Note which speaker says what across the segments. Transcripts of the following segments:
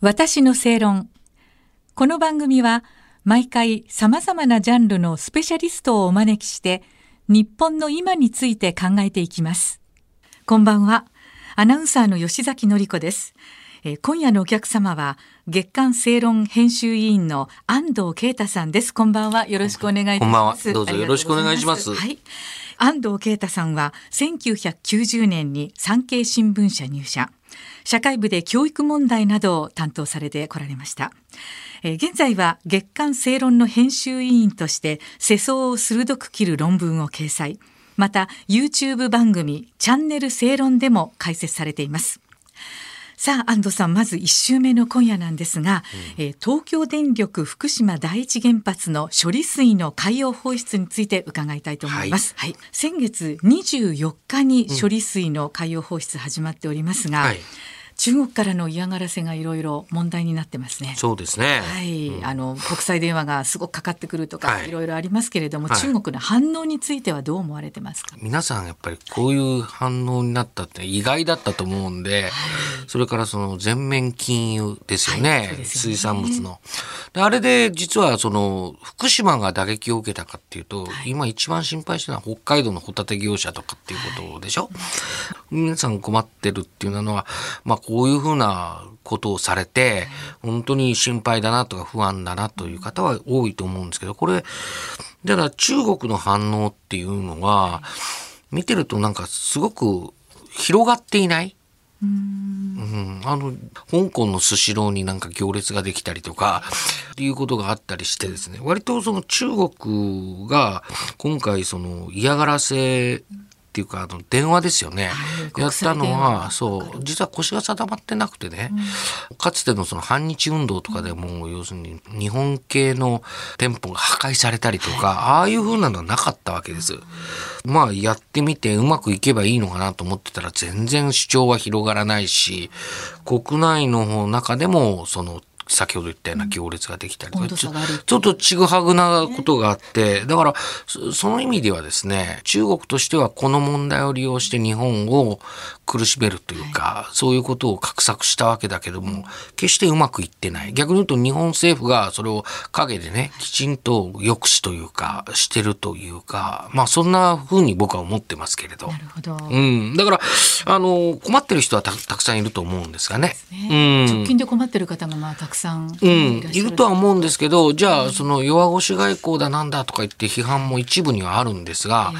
Speaker 1: 私の正論。この番組は毎回様々なジャンルのスペシャリストをお招きして日本の今について考えていきます。こんばんは。アナウンサーの吉崎のり子です。えー今夜のお客様は月刊正論編集委員の安藤啓太さんです。こんばんは。よろしくお願いいたします。
Speaker 2: こんばんはどうぞよろしくお願いします
Speaker 1: はい。安藤啓太さんは1990年に産経新聞社入社。社会部で教育問題などを担当されてこられました。えー現在は月刊正論の編集委員として世相を鋭く切る論文を掲載。また YouTube 番組チャンネル正論でも解説されています。さあ安藤さんまず1週目の今夜なんですが、えー東京電力福島第一原発の処理水の海洋放出について伺いたいと思います、はい先月24日に処理水の海洋放出始まっておりますが、
Speaker 2: はい
Speaker 1: 中国からの嫌がらせがいろいろ問題になってますね。
Speaker 2: そうですね。
Speaker 1: はい、あの国際電話がすごくかかってくるとか、
Speaker 2: はい
Speaker 1: い、ろいろありますけれども、
Speaker 2: はい
Speaker 1: 中国の反応についてはどう思われてますか？
Speaker 2: 皆さんやっぱりこういう反応になったって意外だったと思うんで、それからその全面禁輸ですよね,、
Speaker 1: よね
Speaker 2: 水産物の。であれで実はその福島が打撃を受けたかっていうと、今一番心配してるのは北海道のホタテ業者とかっていうことでしょ、皆さん困ってるっていうのは、まあこういうふうなことをされて、本当に心配だなとか不安だなという方は多いと思うんですけど、これ、ただ中国の反応っていうのが、見てるとなんかすごく広がっていない？うん、あの、香港のスシローになんか行列ができたりとか、っていうことがあったりしてですね、割とその中国が今回その嫌がらせっていうか、あの、電話ですよね。
Speaker 1: はい
Speaker 2: やったのは、そう、実は腰が定まってなくてね、かつてのその反日運動とかでも、要するに日本系の店舗が破壊されたりとか、ああいう風なのはなかったわけです。まあ、やってみてうまくいけばいいのかなと思ってたら、全然主張は広がらないし、国内の中でも、その、先ほど言ったような行列ができたりとか、ちょっとちぐはぐなことがあって、だから、そその意味ではですね、中国としてはこの問題を利用して日本を苦しめるというか、そういうことを画策したわけだけども、決してうまくいってない。逆に言うと日本政府がそれを陰でね、きちんと抑止というか、してるというか、まあそんな風に僕は思ってますけれど。
Speaker 1: なるほど。
Speaker 2: うん。だから、あの、困ってる人はたたくさんいると思うんですがね。
Speaker 1: ね
Speaker 2: うん
Speaker 1: 直近で困ってる方がまあたくさん
Speaker 2: うん、
Speaker 1: いらっしゃる
Speaker 2: いるとは思うんですけど、じゃあ、その弱腰外交だなんだとか言って批判も一部にはあるんですが、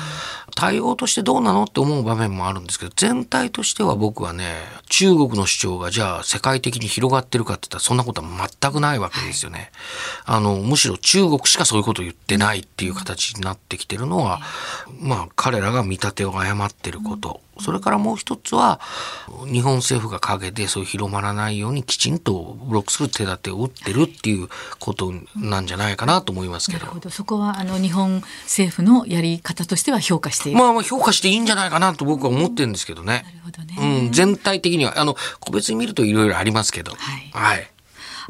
Speaker 2: 対応としてどうなのって思う場面もあるんですけど、全体としては僕はね、中国の主張がじゃあ世界的に広がってるかって言ったらそんなことは全くないわけですよね。あの、むしろ中国しかそういうことを言ってないっていう形になってきてるのは、まあ彼らが見立てを誤ってること。それからもう一つは、日本政府が陰でそう広まらないようにきちんとブロックする手立てを打ってるっていうことなんじゃないかなと思いますけど
Speaker 1: なる。ほどそこはあの日本政府のやり方としては評価している。
Speaker 2: まあまあ評価していいんじゃないかなと僕は思ってるんですけどね。
Speaker 1: なるほどね。
Speaker 2: うん、全体的には、あの、個別に見るといろいろありますけど。
Speaker 1: はい
Speaker 2: はい。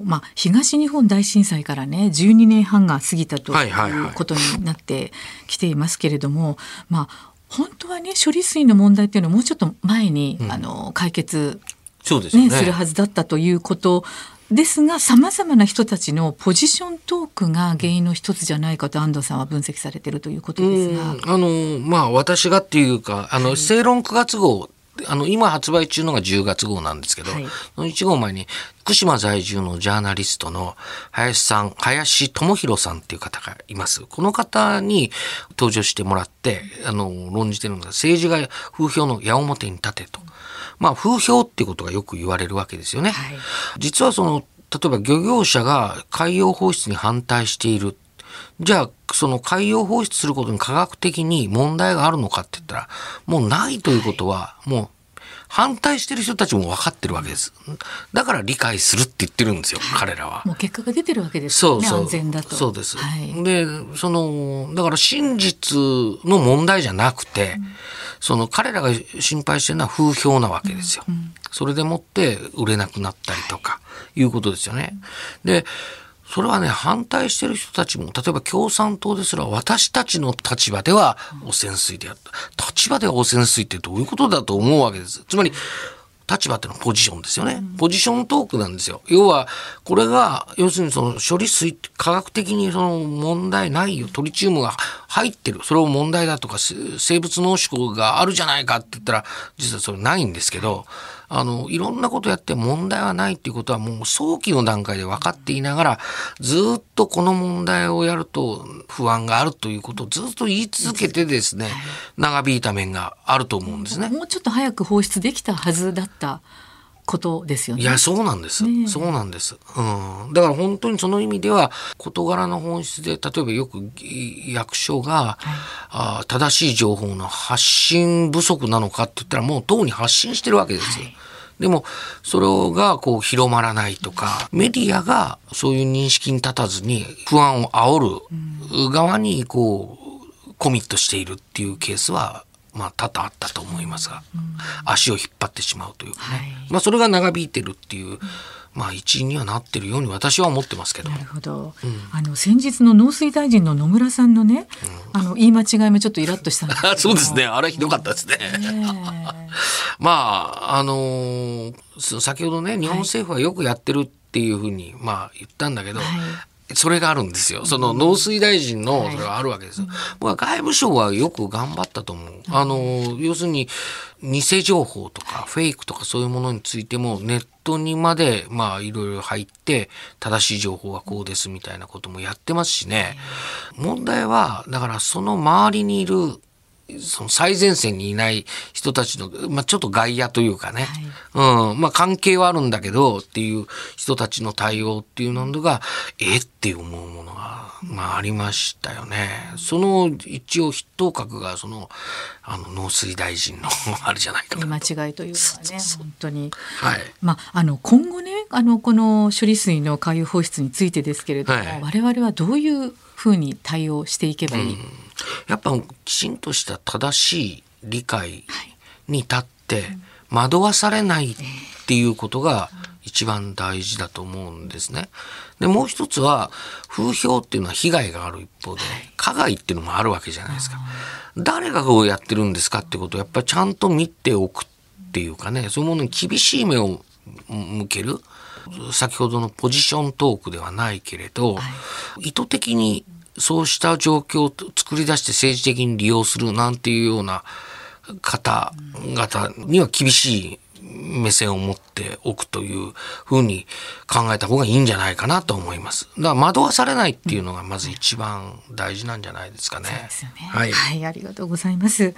Speaker 1: まあ、東日本大震災からね12年半が過ぎたと
Speaker 2: い
Speaker 1: うことになってきていますけれども、まあ本当はね処理水の問題っていうのはもうちょっと前に、あの解決、ね
Speaker 2: そうですよね。
Speaker 1: するはずだったということですがさまざまな人たちのポジショントークが原因の一つじゃないかと安藤さんは分析されているということですが。
Speaker 2: うんあの、まあ、私がっていうか、あの、正論9月号、あの、今発売中のが10月号なんですけど、
Speaker 1: はい
Speaker 2: その1号前に、福島在住のジャーナリストの林さん、林智弘さんっていう方がいます。この方に登場してもらって、あの、論じてるのが、政治が風評の矢面に立てと。まあ、風評っていうことがよく言われるわけですよね。
Speaker 1: はい
Speaker 2: 実はその、例えば漁業者が海洋放出に反対している。じゃあ、その海洋放出することに科学的に問題があるのかって言ったら、もうないということは、もう反対してる人たちも分かってるわけです。だから理解するって言ってるんですよ、彼らは。
Speaker 1: もう結果が出てるわけですよね
Speaker 2: そうそう。
Speaker 1: 安全だと。
Speaker 2: そうです。
Speaker 1: はい
Speaker 2: で、その、だから真実の問題じゃなくて、その彼らが心配してるのは風評なわけですよ。それでもって売れなくなったりとか、いうことですよね。で、それはね、反対してる人たちも、例えば共産党ですら、私たちの立場では汚染水であった。立場では汚染水ってどういうことだと思うわけです。つまり、立場ってのはポジションですよね。ポジショントークなんですよ。要は、これが、要するにその処理水、科学的にその問題ないよ。トリチウムが入ってる。それを問題だとか、生物濃縮があるじゃないかって言ったら、実はそれないんですけど、あの、いろんなことやって問題はないっていうことはもう早期の段階で分かっていながら、ずっとこの問題をやると不安があるということをずっと言い続けてですね、長引いた面があると思うんですね。
Speaker 1: もうちょっと早く放出できたはずだったことですよね。
Speaker 2: いや、そうなんです。ね、そうなんです。うん。だから本当にその意味では、事柄の本質で、例えばよく役所が、はい、あ正しい情報の発信不足なのかって言ったら、もう党に発信してるわけですよ。はいでも、それがこう広まらないとか、メディアがそういう認識に立たずに不安を煽る側にこう、コミットしているっていうケースはまあ、多々あったと思いますが、うん、足を引っ張ってしまうというかね、はい、まあ、それが長引いてるっていう、まあ、一因にはなってるように私は思ってますけど。
Speaker 1: なるほど。うん、あの先日の農水大臣の野村さんのね、うん、あの言い間違いもちょっとイラッとしたんです
Speaker 2: そうですね。あれひどかったですね。まああのー、先ほどね日本政府はよくやってるっていうふうに、まあ言ったんだけど、はいそれがあるんですよ。その農水大臣のそれがあるわけです。僕は外務省はよく頑張ったと思う。あの、要するに偽情報とかフェイクとかそういうものについてもネットにまでまあいろいろ入って正しい情報はこうですみたいなこともやってますしね。問題はだからその周りにいるその最前線にいない人たちの、まあ、ちょっと外野というかね、はい、うん、まあ、関係はあるんだけどっていう人たちの対応っていうのが、えって思うものが、まあ、ありましたよね。その一応筆頭格が、その、あの、農水大臣の あれじゃないかな。
Speaker 1: 間違いというかね、本当に。はい。まあ、あの、今後ね、あの、この処理水の海洋放出についてですけれども、はい、我々はどういうふうに対応していけばいい、うん
Speaker 2: やっぱきちんとした正しい理解に立って惑わされないっていうことが一番大事だと思うんですね。でもう一つは風評っていうのは被害がある一方で加害っていうのもあるわけじゃないですか。誰がこうやってるんですかってことをやっぱりちゃんと見ておくっていうかねそういうものに厳しい目を向ける先ほどのポジショントークではないけれど、意図的にそうした状況を作り出して政治的に利用するなんていうような方々には厳しい目線を持っておくというふうに考えた方がいいんじゃないかなと思います。だから惑わされないっていうのがまず一番大事なんじゃないですかね。ね
Speaker 1: はい、はい、ありがとうございます。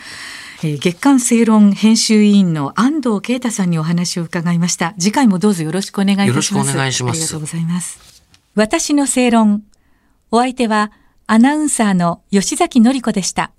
Speaker 1: えー、月刊正論編集委員の安藤啓太さんにお話を伺いました。次回もどうぞよろしくお願いいたします。よろしくお願いします。ありがとうございます。私の正論。お相手はアナウンサーの吉崎のり子でした。